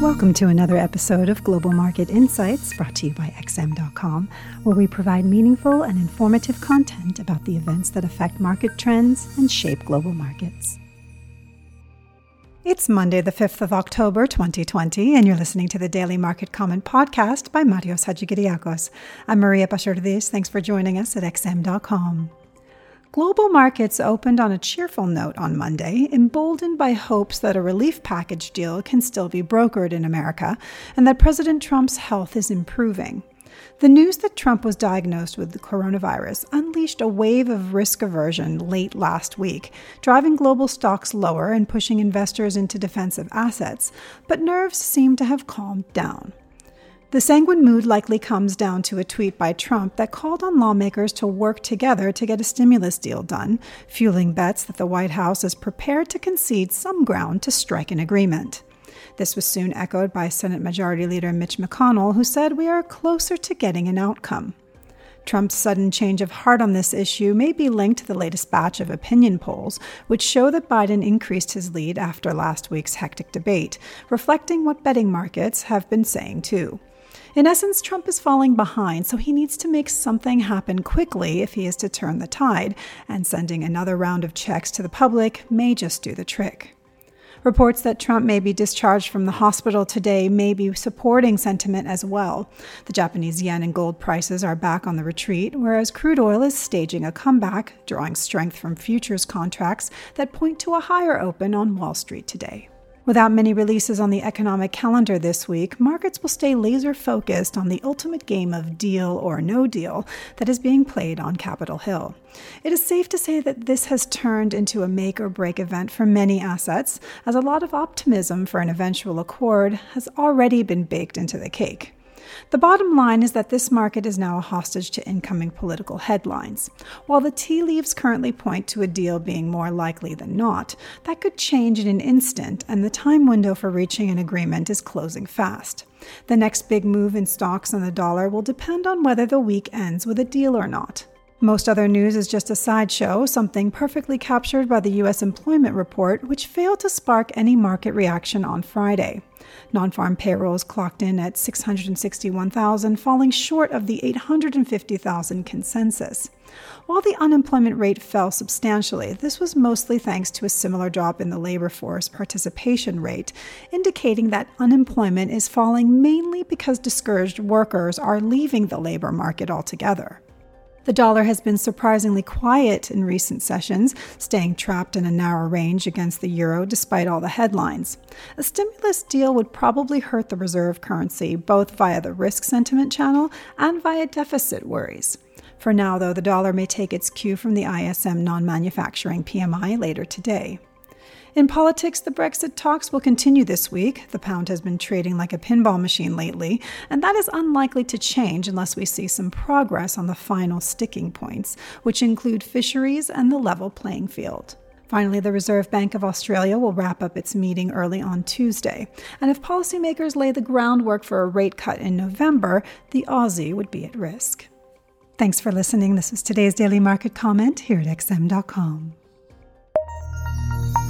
Welcome to another episode of Global Market Insights brought to you by XM.com, where we provide meaningful and informative content about the events that affect market trends and shape global markets. It's Monday, the 5th of October, 2020, and you're listening to the Daily Market Comment podcast by Marios Hadjikyriacos. I'm Maria Pachordis. Thanks for joining us at XM.com. Global markets opened on a cheerful note on Monday, emboldened by hopes that a relief package deal can still be brokered in America and that President Trump's health is improving. The news that Trump was diagnosed with the coronavirus unleashed a wave of risk aversion late last week, driving global stocks lower and pushing investors into defensive assets, but nerves seem to have calmed down. The sanguine mood likely comes down to a tweet by Trump that called on lawmakers to work together to get a stimulus deal done, fueling bets that the White House is prepared to concede some ground to strike an agreement. This was soon echoed by Senate Majority Leader Mitch McConnell, who said we are closer to getting an outcome. Trump's sudden change of heart on this issue may be linked to the latest batch of opinion polls, which show that Biden increased his lead after last week's hectic debate, reflecting what betting markets have been saying too. In essence, Trump is falling behind, so he needs to make something happen quickly if he is to turn the tide, and sending another round of checks to the public may just do the trick. Reports that Trump may be discharged from the hospital today may be supporting sentiment as well. The Japanese yen and gold prices are back on the retreat, whereas crude oil is staging a comeback, drawing strength from futures contracts that point to a higher open on Wall Street today. Without many releases on the economic calendar this week, markets will stay laser focused on the ultimate game of deal or no deal that is being played on Capitol Hill. It is safe to say that this has turned into a make or break event for many assets, as a lot of optimism for an eventual accord has already been baked into the cake. The bottom line is that this market is now a hostage to incoming political headlines. While the tea leaves currently point to a deal being more likely than not, that could change in an instant, and the time window for reaching an agreement is closing fast. The next big move in stocks and the dollar will depend on whether the week ends with a deal or not. Most other news is just a sideshow, something perfectly captured by the U.S. employment report, which failed to spark any market reaction on Friday. Non farm payrolls clocked in at 661,000, falling short of the 850,000 consensus. While the unemployment rate fell substantially, this was mostly thanks to a similar drop in the labor force participation rate, indicating that unemployment is falling mainly because discouraged workers are leaving the labor market altogether. The dollar has been surprisingly quiet in recent sessions, staying trapped in a narrow range against the euro despite all the headlines. A stimulus deal would probably hurt the reserve currency, both via the risk sentiment channel and via deficit worries. For now, though, the dollar may take its cue from the ISM non manufacturing PMI later today. In politics, the Brexit talks will continue this week. The pound has been trading like a pinball machine lately, and that is unlikely to change unless we see some progress on the final sticking points, which include fisheries and the level playing field. Finally, the Reserve Bank of Australia will wrap up its meeting early on Tuesday. And if policymakers lay the groundwork for a rate cut in November, the Aussie would be at risk. Thanks for listening. This was today's Daily Market Comment here at XM.com.